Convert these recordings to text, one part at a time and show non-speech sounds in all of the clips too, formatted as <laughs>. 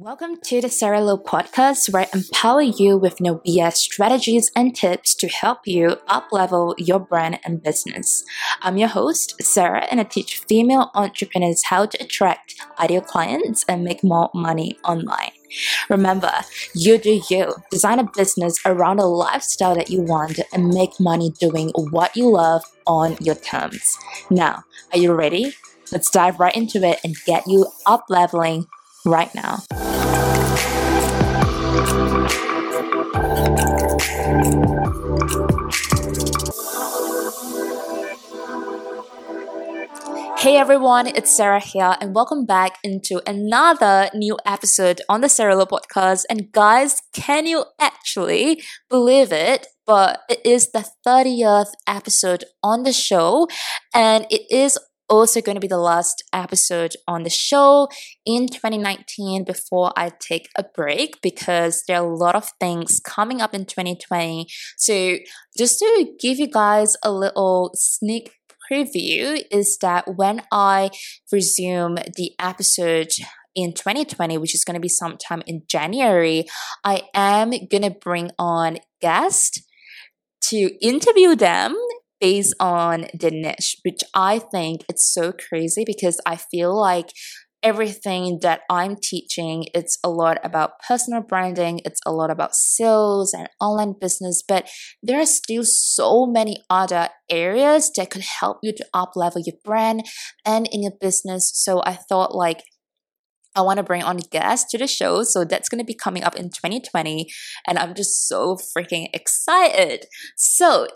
Welcome to the Sarah Low podcast, where I empower you with no BS strategies and tips to help you uplevel your brand and business. I'm your host, Sarah, and I teach female entrepreneurs how to attract ideal clients and make more money online. Remember, you do you. Design a business around a lifestyle that you want and make money doing what you love on your terms. Now, are you ready? Let's dive right into it and get you up leveling right now. Hey everyone, it's Sarah here, and welcome back into another new episode on the Sarah Low podcast. And guys, can you actually believe it? But it is the 30th episode on the show, and it is also going to be the last episode on the show in 2019 before I take a break because there are a lot of things coming up in 2020. So, just to give you guys a little sneak preview, is that when I resume the episode in 2020, which is going to be sometime in January, I am going to bring on guests to interview them based on the niche, which I think it's so crazy because I feel like everything that I'm teaching, it's a lot about personal branding, it's a lot about sales and online business, but there are still so many other areas that could help you to up level your brand and in your business. So I thought like I want to bring on guests to the show. So that's going to be coming up in 2020. And I'm just so freaking excited. So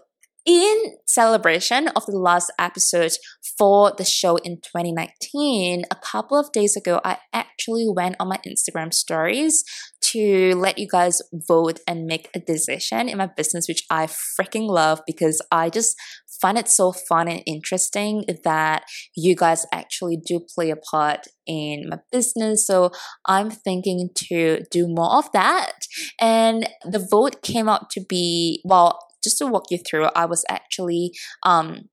in celebration of the last episode for the show in 2019, a couple of days ago, I actually went on my Instagram stories to let you guys vote and make a decision in my business, which I freaking love because I just find it so fun and interesting that you guys actually do play a part in my business. So I'm thinking to do more of that. And the vote came out to be, well, just to walk you through, I was actually um,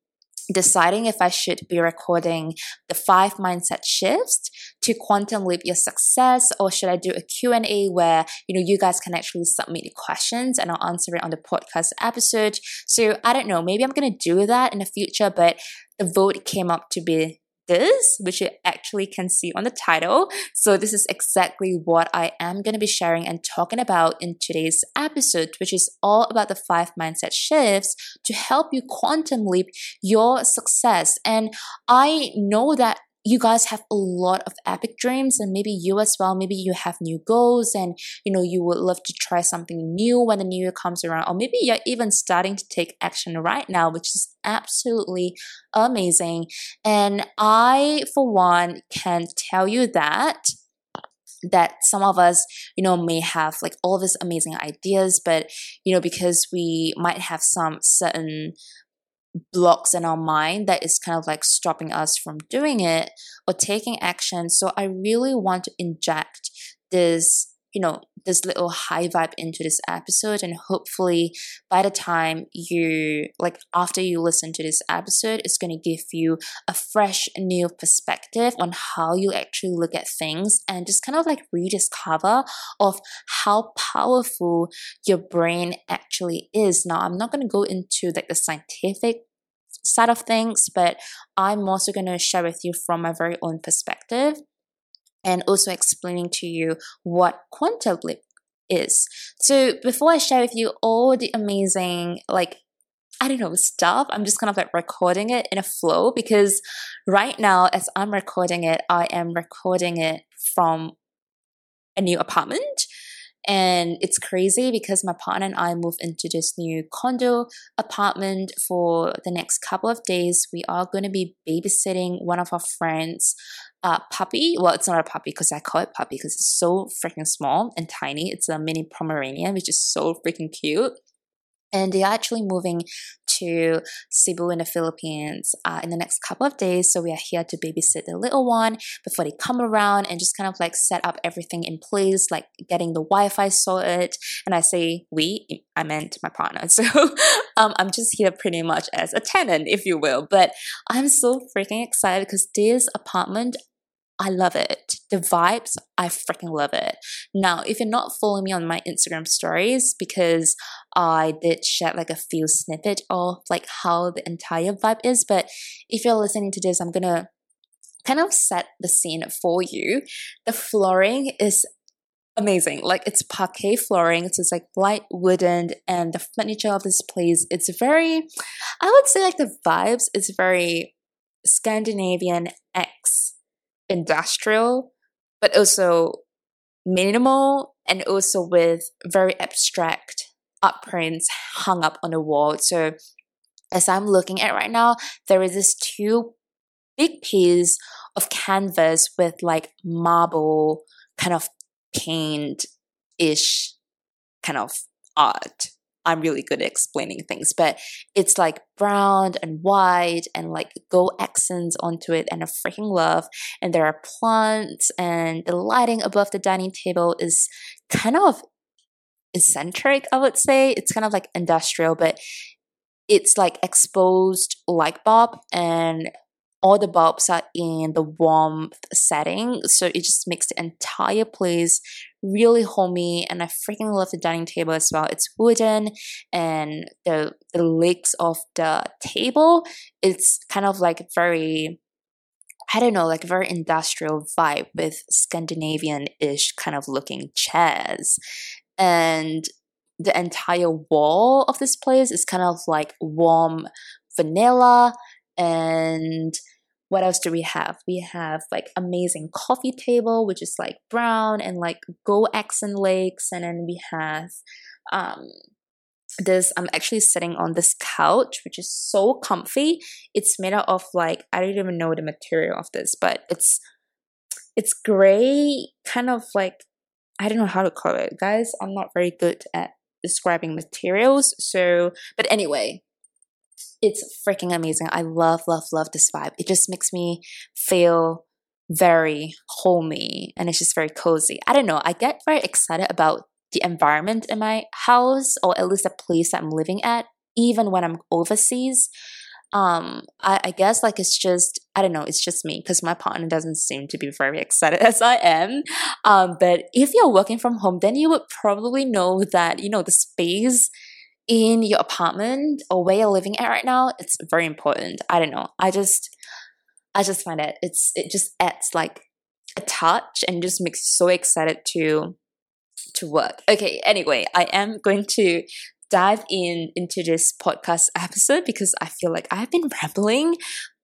deciding if I should be recording the five mindset shifts to quantum leap your success or should I do a Q&A where you know you guys can actually submit questions and I'll answer it on the podcast episode. So I don't know, maybe I'm going to do that in the future but the vote came up to be this, which you actually can see on the title. So, this is exactly what I am going to be sharing and talking about in today's episode, which is all about the five mindset shifts to help you quantum leap your success. And I know that you guys have a lot of epic dreams and maybe you as well maybe you have new goals and you know you would love to try something new when the new year comes around or maybe you're even starting to take action right now which is absolutely amazing. And i for one can tell you that that some of us you know may have like all these amazing ideas but you know because we might have some certain blocks in our mind that is kind of like stopping us from doing it or taking action. So I really want to inject this, you know, this little high vibe into this episode. And hopefully by the time you, like after you listen to this episode, it's going to give you a fresh new perspective on how you actually look at things and just kind of like rediscover of how powerful your brain actually is. Now, I'm not going to go into like the scientific side of things, but I'm also going to share with you from my very own perspective and also explaining to you what quantum leap is. So before I share with you all the amazing, like, I don't know, stuff, I'm just kind of like recording it in a flow because right now, as I'm recording it, I am recording it from a new apartment. And it's crazy because my partner and I moved into this new condo apartment for the next couple of days. We are going to be babysitting one of our friends' uh, puppy. Well, it's not a puppy because I call it puppy because it's so freaking small and tiny. It's a mini Pomeranian, which is so freaking cute and they're actually moving to Cebu in the Philippines uh, in the next couple of days. So we are here to babysit the little one before they come around and just kind of like set up everything in place, like getting the Wi-Fi sorted. And I say we, I meant my partner. <laughs> So um, I'm just here pretty much as a tenant, if you will. But I'm so freaking excited because this apartment I love it. The vibes, I freaking love it. Now, if you're not following me on my Instagram stories, because I did share like a few snippet of like how the entire vibe is, but if you're listening to this, I'm gonna kind of set the scene for you. The flooring is amazing. Like it's parquet flooring, so it's like light wooden, and the furniture of this place, it's very, I would say like the vibes it's very Scandinavian X industrial, but also minimal and also with very abstract art prints hung up on the wall. So as I'm looking at right now, there is this two big piece of canvas with like marble kind of paint ish kind of art I'm really good at explaining things, but it's like brown and white and like gold accents onto it, and I freaking love. And there are plants, and the lighting above the dining table is kind of eccentric, I would say. It's kind of like industrial, but it's like exposed light bulb and all the bulbs are in the warm setting so it just makes the entire place really homey and i freaking love the dining table as well it's wooden and the the legs of the table it's kind of like very I don't know, like very industrial vibe with Scandinavian-ish kind of looking chairs. And the entire wall of this place is kind of like warm vanilla and what else do we have? We have like amazing coffee table, which is like brown and like gold accent legs. And then we have um this I'm actually sitting on this couch, which is so comfy. It's made out of like I don't even know the material of this, but it's it's gray, kind of like I don't know how to call it, guys. I'm not very good at describing materials. So, but anyway, it's freaking amazing. I love, love, love this vibe. It just makes me feel very homey and it's just very cozy. I don't know. I get very excited about the environment in my house or at least the place that I'm living at, even when I'm overseas. Um, I, I guess like it's just I don't know, it's just me because my partner doesn't seem to be very excited <laughs> as I am. Um, but if you're working from home, then you would probably know that you know the space in your apartment or where you're living at right now, it's very important. I don't know. I just I just find it it's it just adds like a touch and just makes you so excited to to work. Okay, anyway, I am going to dive in into this podcast episode because I feel like I've been <laughs> rambling.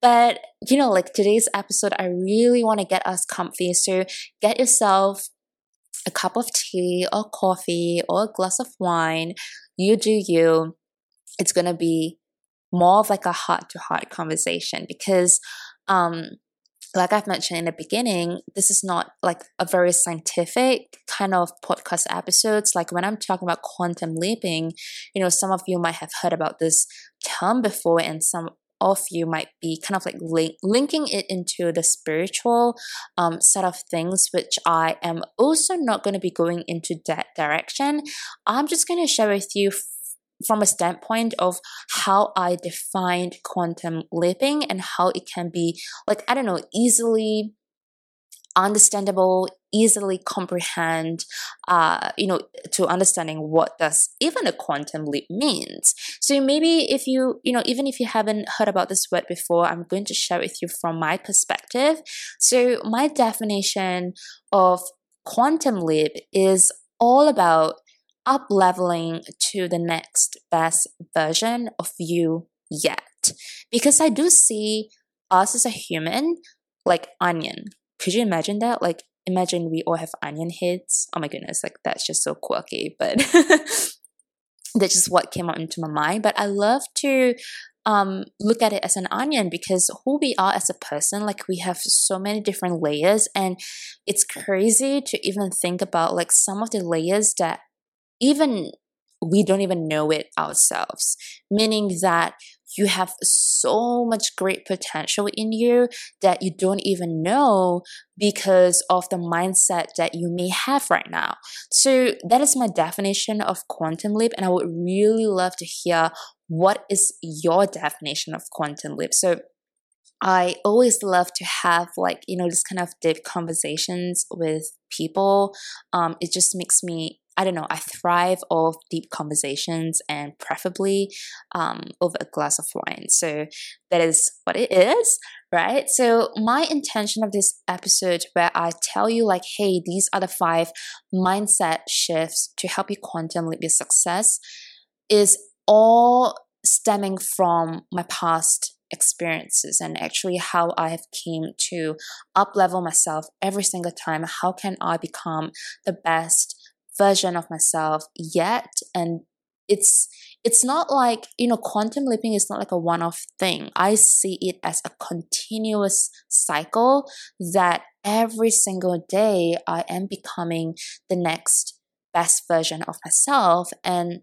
But you know, like today's episode, I really want to get us comfy. So get yourself a cup of tea or coffee or a glass of wine you do you. It's going to be more of like a heart to heart conversation because, um, like I've mentioned in the beginning, this is not like a very scientific kind of podcast episodes. Like when I'm talking about quantum leaping, you know, some of you might have heard about this term before, and some of you might be kind of like link, linking it into the spiritual um, set of things, which I am also not going to be going into that direction. I'm just going to share with you from a standpoint of how I defined quantum leaping and how it can be like, I don't know, easily understandable, easily comprehend, uh, you know, to understanding what does even a quantum leap means. So maybe if you, you know, even if you haven't heard about this word before, I'm going to share with you from my perspective. So my definition of quantum leap is all about up leveling to the next best version of you yet. Because I do see us as a human like onion could you imagine that? Like, imagine we all have onion heads. Oh my goodness, like that's just so quirky, but <laughs> that's just what came out into my mind. But I love to um, look at it as an onion because who we are as a person, like we have so many different layers, and it's crazy to even think about like some of the layers that even we don't even know it ourselves, meaning that you have so much great potential in you that you don't even know because of the mindset that you may have right now. So that is my definition of quantum leap and I would really love to hear what is your definition of quantum leap. So I always love to have like, you know, this kind of deep conversations with people. Um, it just makes me I don't know, I thrive off deep conversations and preferably um, over a glass of wine. So that is what it is, right? So my intention of this episode where I tell you like, hey, these are the five mindset shifts to help you quantum leap your success is all stemming from my past experiences and actually how I have came to up level myself every single time. How can I become the best version of myself yet? And it's it's not like you know quantum leaping is not like a one-off thing. I see it as a continuous cycle that every single day i am becoming the next best version of myself. And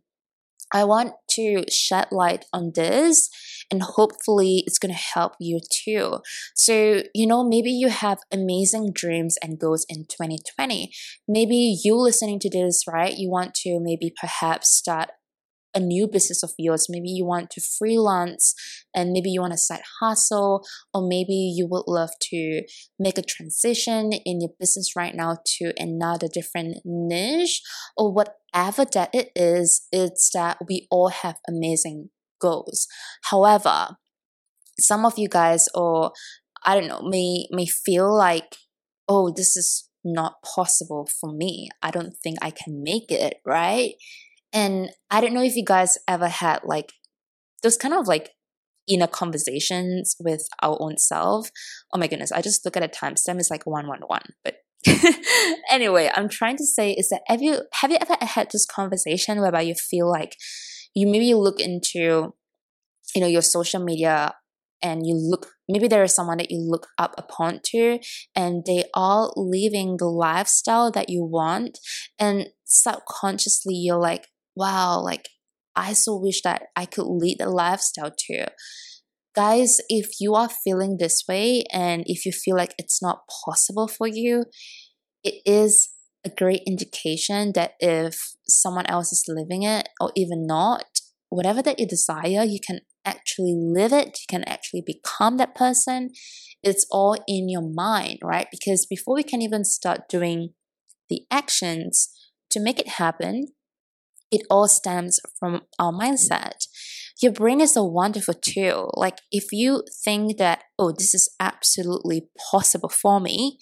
I want to shed light on this and hopefully it's going to help you too. So, you know, maybe you have amazing dreams and goals in 2020. Maybe you listening to this, right? You want to maybe perhaps start a new business of yours. Maybe you want to freelance and maybe you want a side hustle, or maybe you would love to make a transition in your business right now to another different niche, or whatever that it is, it's that we all have amazing goals. However, some of you guys, or I don't know, may may feel like, oh, this is not possible for me. I don't think I can make it, right? And I don't know if you guys ever had like those kind of like inner conversations with our own self. Oh my goodness, I just look at a timestamp, it's like 111. But <laughs> anyway, I'm trying to say is that have you have you ever had this conversation whereby you feel like you maybe look into you know your social media and you look maybe there is someone that you look up upon to and they are living the lifestyle that you want and subconsciously you're like wow, like I so wish that I could lead a lifestyle too. Guys, if you are feeling this way and if you feel like it's not possible for you, it is a great indication that if someone else is living it or even not, whatever that you desire, you can actually live it, you can actually become that person. It's all in your mind, right? Because before we can even start doing the actions to make it happen, it all stems from our mindset. Your brain is a wonderful tool. Like if you think that, oh, this is absolutely possible for me,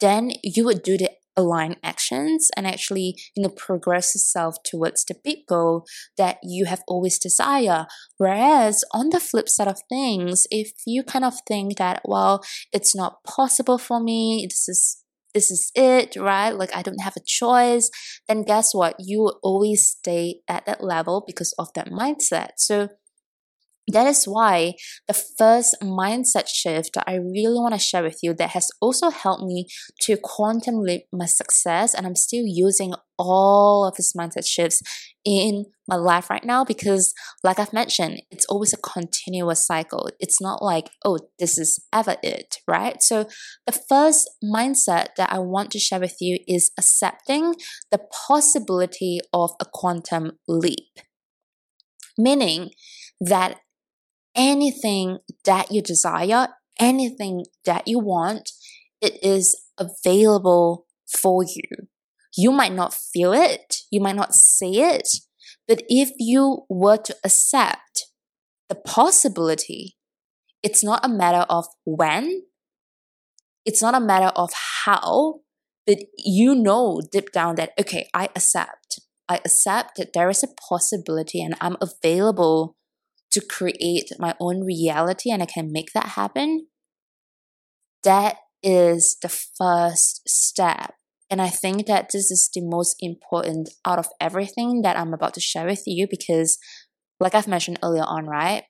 then you would do the aligned actions and actually you know progress yourself towards the big goal that you have always desired whereas on the flip side of things if you kind of think that well it's not possible for me this is this is it, right? Like I don't have a choice, then guess what? You will always stay at that level because of that mindset. So that is why the first mindset shift that I really want to share with you that has also helped me to quantum leap my success, and I'm still using all of these mindset shifts in my life right now because, like I've mentioned, it's always a continuous cycle. It's not like, oh, this is ever it, right? So, the first mindset that I want to share with you is accepting the possibility of a quantum leap, meaning that anything that you desire, anything that you want, it is available for you. You might not feel it, you might not see it, but if you were to accept the possibility, it's not a matter of when, it's not a matter of how, but you know deep down that, okay, I accept. I accept that there is a possibility and I'm available to create my own reality and I can make that happen, that is the first step. And I think that this is the most important out of everything that I'm about to share with you because, like I've mentioned earlier on, right?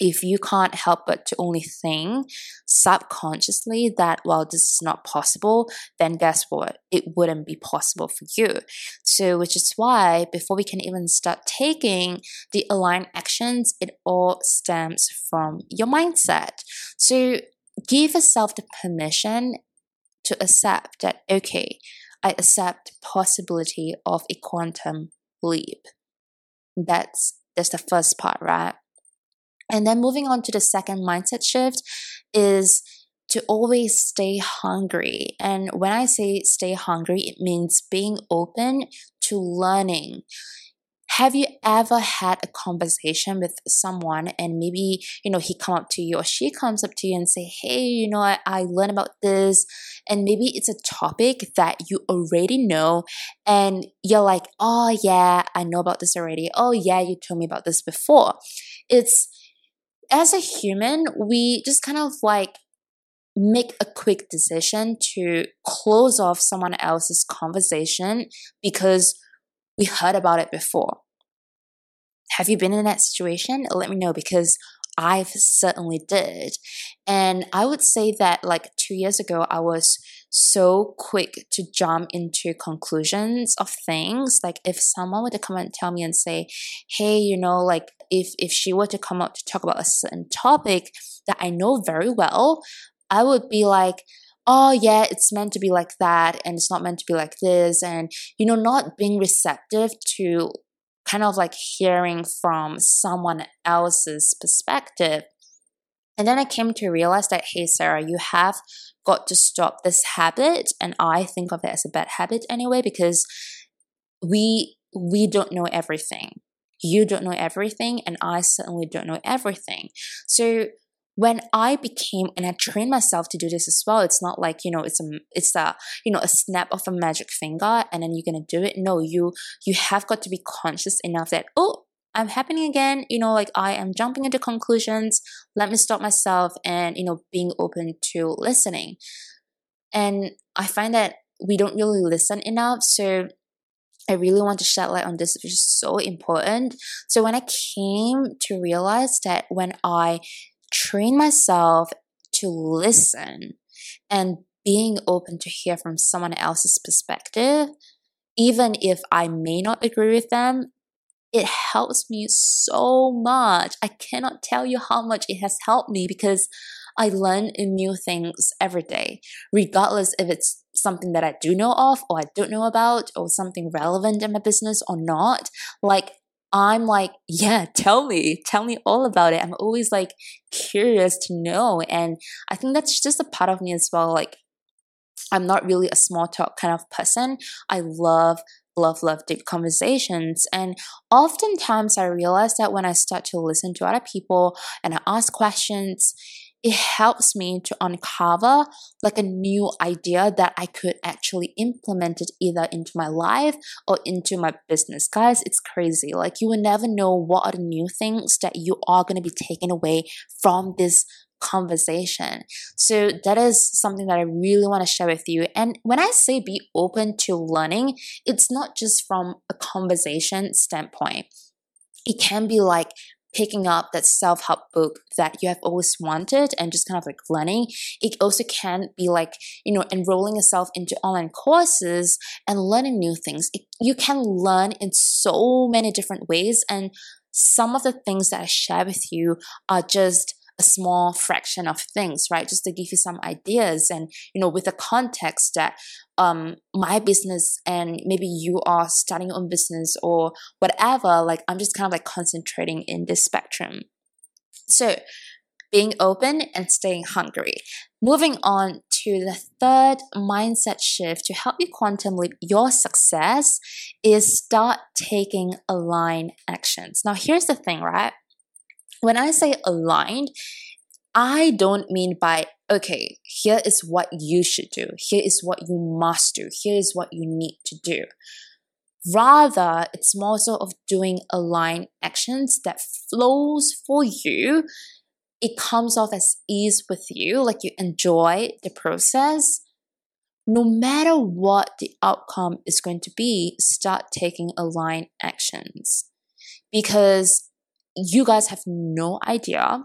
If you can't help but to only think subconsciously that, well, this is not possible, then guess what? It wouldn't be possible for you. So, which is why before we can even start taking the aligned actions, it all stems from your mindset. So, give yourself the permission to accept that, okay, I accept possibility of a quantum leap. That's that's the first part, right? And then moving on to the second mindset shift is to always stay hungry. And when I say stay hungry, it means being open to learning. Have you ever had a conversation with someone and maybe, you know, he come up to you or she comes up to you and say, hey, you know, I, I learned about this. And maybe it's a topic that you already know and you're like, oh yeah, I know about this already. Oh yeah, you told me about this before. It's, as a human, we just kind of like make a quick decision to close off someone else's conversation because we heard about it before. Have you been in that situation? Let me know because I've certainly did. And I would say that like two years ago, I was so quick to jump into conclusions of things. Like if someone were to come and tell me and say, hey, you know, like if if she were to come up to talk about a certain topic that I know very well, I would be like, oh yeah it's meant to be like that and it's not meant to be like this and you know not being receptive to kind of like hearing from someone else's perspective and then i came to realize that hey sarah you have got to stop this habit and i think of it as a bad habit anyway because we we don't know everything you don't know everything and i certainly don't know everything so when I became and I trained myself to do this as well, it's not like you know it's a it's a you know a snap of a magic finger and then you're gonna do it. No, you you have got to be conscious enough that oh I'm happening again. You know, like I am jumping into conclusions. Let me stop myself and you know being open to listening. And I find that we don't really listen enough. So I really want to shed light on this, which is so important. So when I came to realize that when I train myself to listen and being open to hear from someone else's perspective, even if I may not agree with them, it helps me so much. I cannot tell you how much it has helped me because I learn new things every day, regardless if it's something that I do know of or I don't know about or something relevant in my business or not. Like I'm like, <laughs> yeah, tell me, tell me all about it. I'm always like curious to know. And I think that's just a part of me as well. Like, I'm not really a small talk kind of person. I love love, love deep conversations. And oftentimes I realize that when I start to listen to other people and I ask questions, it helps me to uncover like a new idea that I could actually implement it either into my life or into my business. Guys, it's crazy. Like you will never know what are the new things that you are going to be taken away from this conversation. So that is something that I really want to share with you. And when I say be open to learning, it's not just from a conversation standpoint. It can be like picking up that self help book that you have always wanted and just kind of like learning. It also can be like, you know, enrolling yourself into online courses and learning new things. It, you can learn in so many different ways. And some of the things that I share with you are just a small fraction of things, right? Just to give you some ideas and, you know, with the context that um my business and maybe you are starting your own business or whatever, like I'm just kind of like concentrating in this spectrum. So being open and staying hungry. Moving on to the third mindset shift to help you quantum leap your success is start taking aligned actions. Now, here's the thing, right? When I say aligned, I don't mean by, okay, here is what you should do, here is what you must do, here is what you need to do. Rather, it's more so of doing aligned actions that flows for you. It comes off as ease with you, like you enjoy the process. No matter what the outcome is going to be, start taking aligned actions. Because you guys have no idea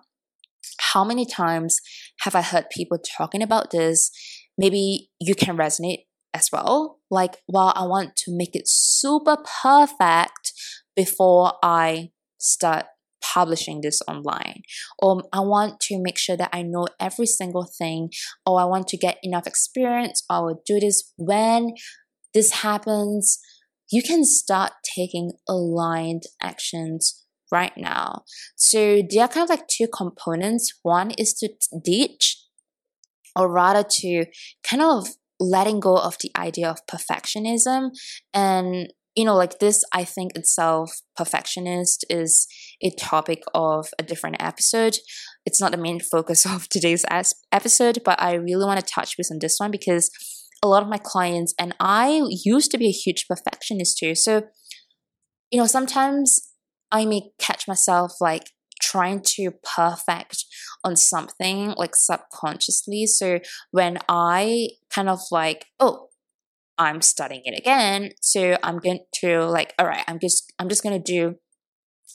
how many times have I heard people talking about this? Maybe you can resonate as well. Like, well, I want to make it super perfect before I start publishing this online or i want to make sure that i know every single thing or i want to get enough experience i will do this when this happens you can start taking aligned actions right now. So there are kind of like two components. One is to teach, or rather to kind of letting go of the idea of perfectionism and you know like this i think itself perfectionist is a topic of a different episode it's not the main focus <laughs> of today's episode but i really want to touch base on this one because a lot of my clients and i used to be a huge perfectionist too so you know sometimes i may catch myself like trying to perfect on something like subconsciously. So when I kind of like, oh, I'm studying it again, so I'm going to like, all right, I'm just I'm just gonna do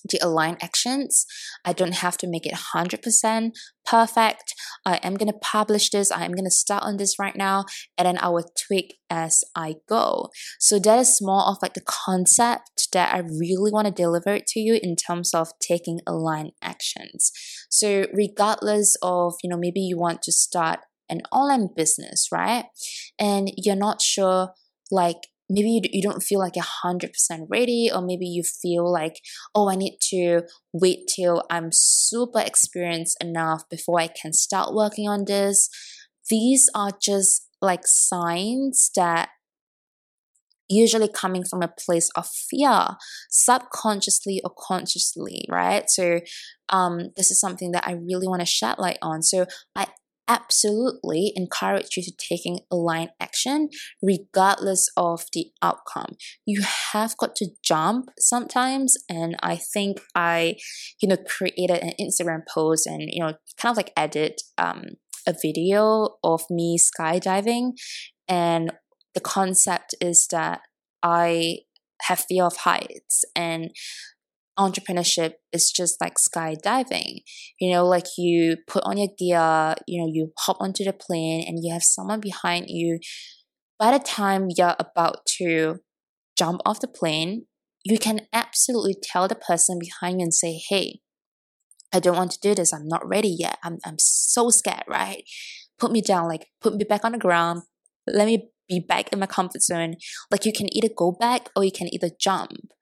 the align actions. I don't have to make it 100% perfect. I am going to publish this. I am going to start on this right now and then I will tweak as I go. So that is more of like the concept that I really want to deliver to you in terms of taking align actions. So regardless of, you know, maybe you want to start an online business, right? And you're not sure like maybe you, you don't feel like a hundred percent ready or maybe you feel like oh i need to wait till i'm super experienced enough before i can start working on this. These are just like signs that usually coming from a place of fear subconsciously or consciously right? So um this is something that i really want to shed light on. So i absolutely encourage you to taking aligned action regardless of the outcome. You have got to jump sometimes and i think i you know created an instagram post and you know kind of like edit um, a video of me skydiving. And the concept is that i have fear of heights and entrepreneurship is just like skydiving. You know, like you put on your gear, you know, you hop onto the plane and you have someone behind you. By the time you're about to jump off the plane, you can absolutely tell the person behind you and say, hey, I don't want to do this. I'm not ready yet. I'm, I'm so scared, right? Put me down, like put me back on the ground. Let me be back in my comfort zone. Like you can either go back or you can either jump.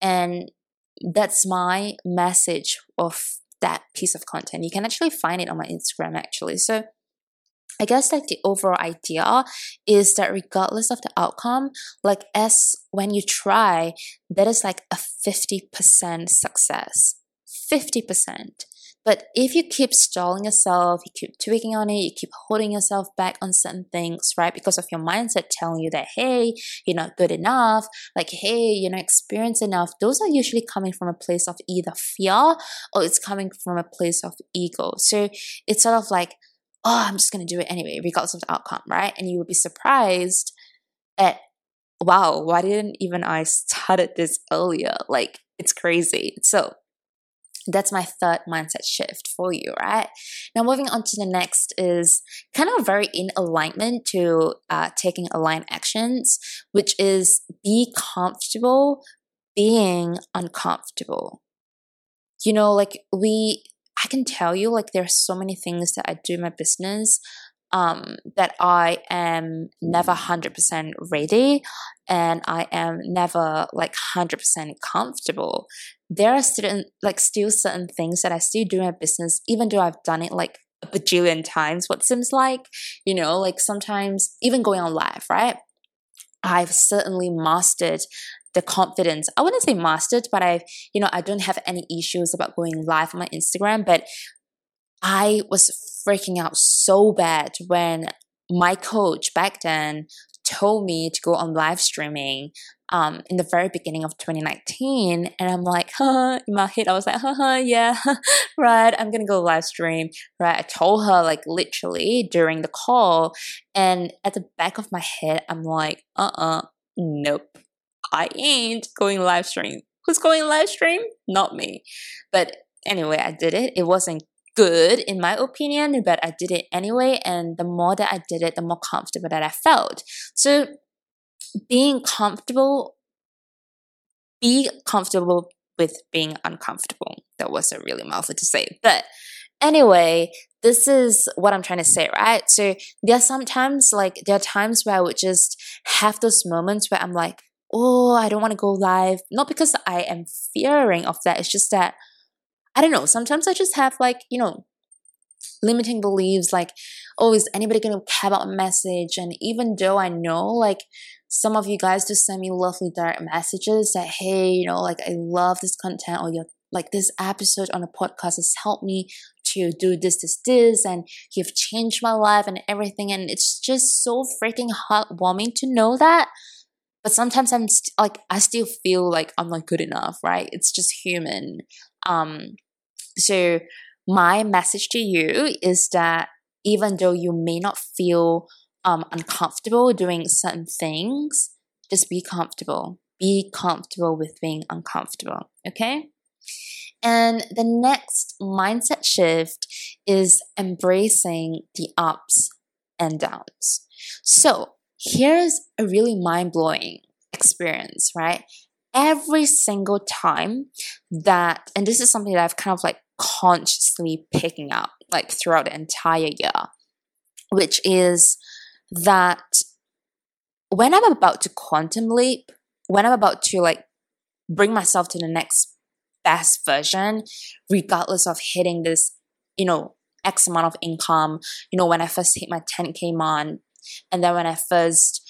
And that's my message of that piece of content. You can actually find it on my Instagram actually. So I guess like the overall idea is that regardless of the outcome, like as when you try, that is like a 50% success. 50%. But if you keep stalling yourself, you keep tweaking on it, you keep holding yourself back on certain things, right? Because of your mindset telling you that, hey, you're not good enough, like, hey, you're not experienced enough, those are usually coming from a place of either fear or it's coming from a place of ego. So it's sort of like, oh, I'm just going to do it anyway, regardless of the outcome, right? And you would be surprised at, wow, why didn't even I started this earlier? Like, it's crazy. So that's my third mindset shift for you, right? Now, moving on to the next is kind of very in alignment to uh, taking aligned actions, which is be comfortable being uncomfortable. You know, like we, I can tell you, like, there are so many things that I do in my business um, that I am never 100% ready and I am never like 100% comfortable. There are certain, like, still certain things that I still do in my business, even though I've done it like a bajillion times, what seems like, you know, like sometimes even going on live, right? I've certainly mastered the confidence. I wouldn't say mastered, but I, you know, I don't have any issues about going live on my Instagram. But I was freaking out so bad when my coach back then told me to go on live streaming um, in the very beginning of 2019. And I'm like, huh, in my head, I was like, huh, huh yeah, <laughs> right, I'm gonna go live stream. Right. I told her like literally during the call. And at the back of my head, I'm like, uh uh-uh, uh, nope, I ain't going live stream. Who's going live stream? Not me. But anyway, I did it. It wasn't good in my opinion, but I did it anyway. And the more that I did it, the more comfortable that I felt. So being comfortable, be comfortable with being uncomfortable. That was a really mouthful to say. But anyway, this is what I'm trying to say, right? So there are sometimes like there are times where I would just have those moments where I'm like, oh, I don't want to go live. Not because I am fearing of that. It's just that, I don't know. Sometimes I just have like, you know, limiting beliefs like, oh, is anybody going to care about a message? And even though I know like some of you guys just send me lovely direct messages that, hey, you know, like I love this content or your like this episode on a podcast has helped me to do this, this, this, and you've changed my life and everything. And it's just so freaking heartwarming to know that. But sometimes I'm st- like, I still feel like I'm not good enough, right? It's just human. Um, so my message to you is that even though you may not feel um, uncomfortable doing certain things, just be comfortable. Be comfortable with being uncomfortable. Okay? And the next mindset shift is embracing the ups and downs. So here's a really mind blowing experience, right? Every single time that, and this is something that I've kind of like consciously picking up like throughout the entire year, which is that when I'm about to quantum leap, when I'm about to like bring myself to the next best version, regardless of hitting this, you know, X amount of income. You know, when I first hit my 10K month, and then when I first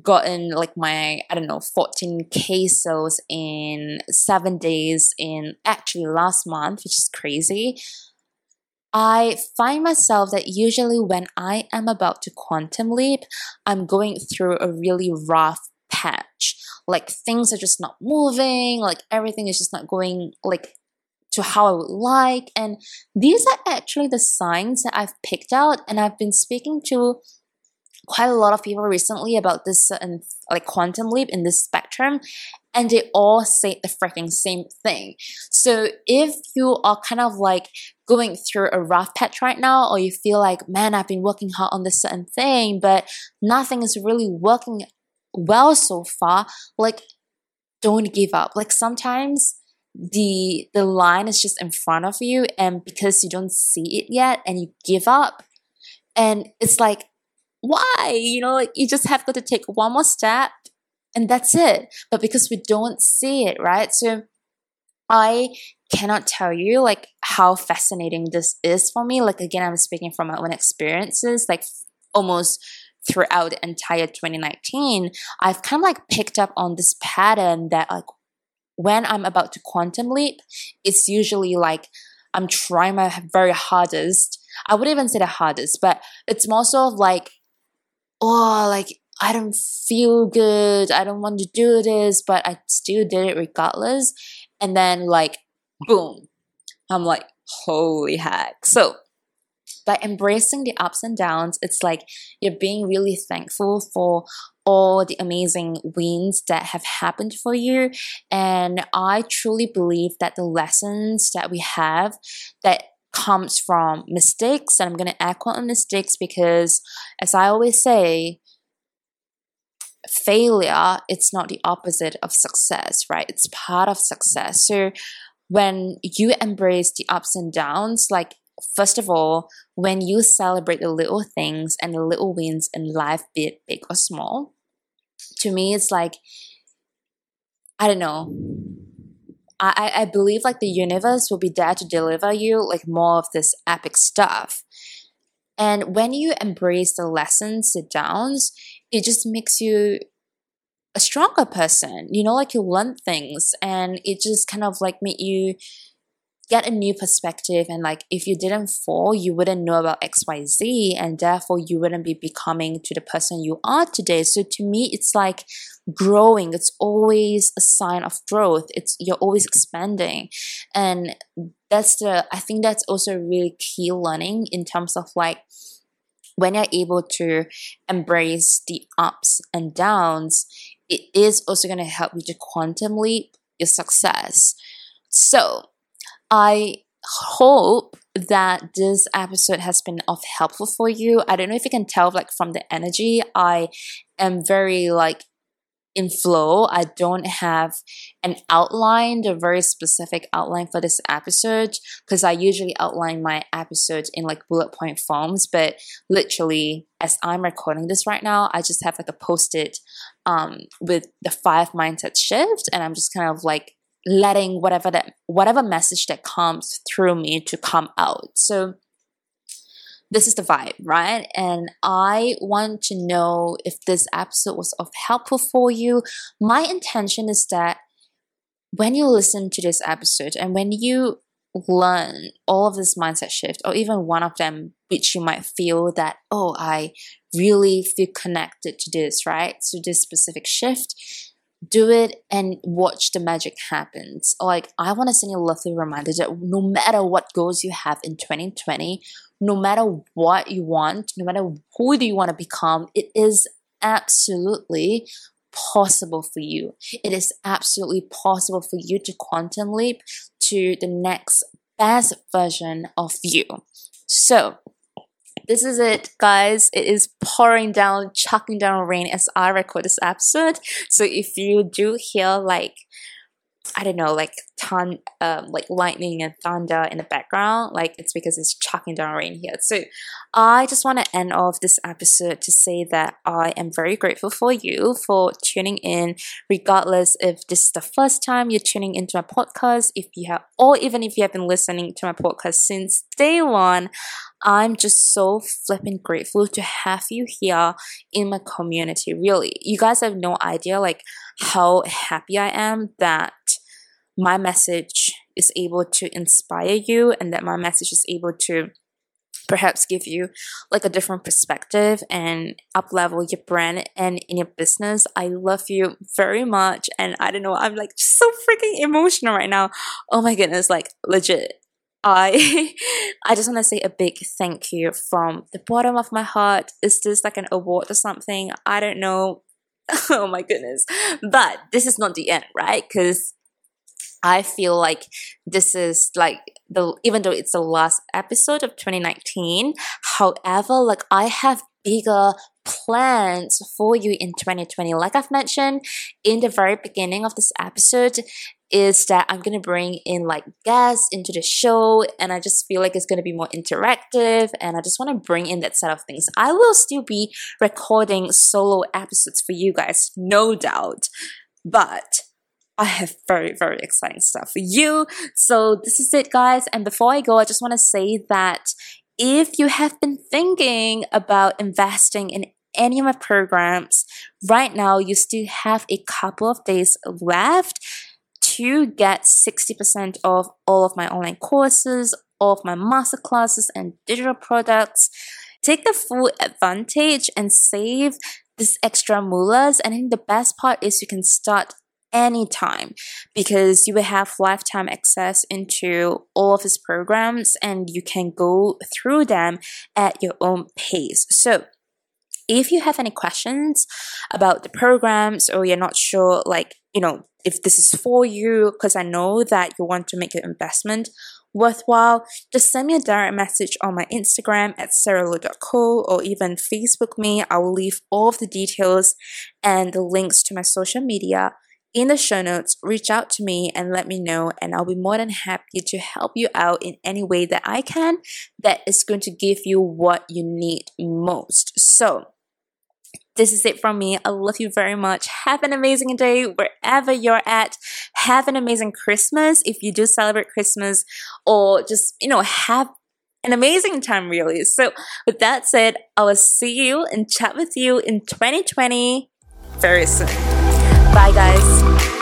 gotten like my I don't know 14k sales in 7 days in actually last month which is crazy. I find myself that usually when I am about to quantum leap I'm going through a really rough patch. Like things are just not moving like everything is just not going like to how I would like. And these are actually the signs that I've picked out and I've been speaking to quite a lot of people recently about this certain like quantum leap in this spectrum and they all say the freaking same thing. So if you are kind of like going through a rough patch right now, or you feel like, man, I've been working hard on this certain thing, but nothing is really working well so far, like don't give up. Like sometimes the the line is just in front of you and because you don't see it yet and you give up and it's like why? You know like you just have got to take one more step and that's it. But because we don't see it right? So i cannot tell you like how fascinating this is for me. Like again i'm speaking from my own experiences like almost throughout the entire 2019, I've kind of like picked up on this pattern that like when I'm about to quantum leap, it's usually like I'm trying my very hardest. I wouldn't even say the hardest, but it's more so of like, oh, like I don't feel good. I don't want to do this, but I still did it regardless. And then like, boom, I'm like, holy heck. So by embracing the ups and downs, it's like you're being really thankful for all the amazing wins that have happened for you. And I truly believe that the lessons that we have that comes from mistakes, and I'm going to echo on mistakes because, as I always say, failure it's not the opposite of success right it's part of success so when you embrace the ups and downs like first of all, when you celebrate the little things and the little wins in life, be it big or small, to me, it's like, I don't know. I, I believe like the universe will be there to deliver you like more of this epic stuff. And when you embrace the lessons, the downs, it just makes you a stronger person. You know, like you learn things and it just kind of like make you get a new perspective and like if you didn't fall you wouldn't know about xyz and therefore you wouldn't be becoming to the person you are today. So to me it's like growing. It's always a sign of growth. It's you're always expanding. And that's the i think that's also really key learning in terms of like when you're able to embrace the ups and downs it is also going to help you to quantum leap your success. So I hope that this episode has been of helpful for you. I don't know if you can tell like from the energy I am very like in flow. I don't have an outline, a very specific outline for this episode because I usually outline my episodes in like bullet point forms. But literally, as I'm recording this right now, I just have like a post it um, with the five mindset shift, and I'm just kind of like letting whatever that whatever message that comes through me to come out. So this is the vibe, right? And I want to know if this episode was of helpful for you. My intention is that when you listen to this episode and when you learn all of this mindset shift, or even one of them, which you might feel that, oh, I really feel connected to this, right? To this specific shift, do it and watch the magic happens. Like, I want to send you a lovely reminder that no matter what goals you have in 2020, no matter what you want, no matter who do you want to become, it is absolutely possible for you. It is absolutely possible for you to quantum leap to the next best version of you. So, this is it, guys. It is pouring down, chucking down rain as I record this episode. So, if you do hear like I don't know, like ton, um, like lightning and thunder in the background, like it's because it's chucking down rain here. So I just want to end off this episode to say that I am very grateful for you for tuning in, regardless if this is the first time you're tuning into my podcast, if you have, or even if you have been listening to my podcast since day one. I'm just so flipping grateful to have you here in my community. Really, you guys have no idea like how happy I am that my message is able to inspire you and that my message is able to perhaps give you like a different perspective and up level your brand and in your business. I love you very much and I don't know, I'm like so freaking emotional right now. Oh my goodness, like legit. I <laughs> I just want to say a big thank you from the bottom of my heart. Is this like an award or something? I don't know. <laughs> oh my goodness. But this is not the end, right? Because I feel like this is like the even though it's the last episode of 2019, however, like I have bigger plans for you in 2020. Like I've mentioned in the very beginning of this episode, is that I'm gonna bring in like guests into the show, and I just feel like it's gonna be more interactive, and I just wanna bring in that set of things. I will still be recording solo episodes for you guys, no doubt, but I have very, very exciting stuff for you. So, this is it, guys. And before I go, I just want to say that if you have been thinking about investing in any of my programs, right now you still have a couple of days left to get 60% off all of my online courses, all of my masterclasses, and digital products. Take the full advantage and save this extra mullahs. And I think the best part is you can start anytime because you will have lifetime access into all of his programs and you can go through them at your own pace. So, if you have any questions about the programs or you're not sure, like, you know, if this is for you, because I know that you want to make your investment worthwhile, just send me a direct message on my Instagram at sarahlu.co or even Facebook me. I will leave all of the details and the links to my social media in the show notes, reach out to me and let me know, and I'll be more than happy to help you out in any way that I can that is going to give you what you need most. So, this is it from me. I love you very much. Have an amazing day wherever you're at. Have an amazing Christmas if you do celebrate Christmas, or just, you know, have an amazing time, really. So, with that said, I will see you and chat with you in 2020 very soon. Bye, guys.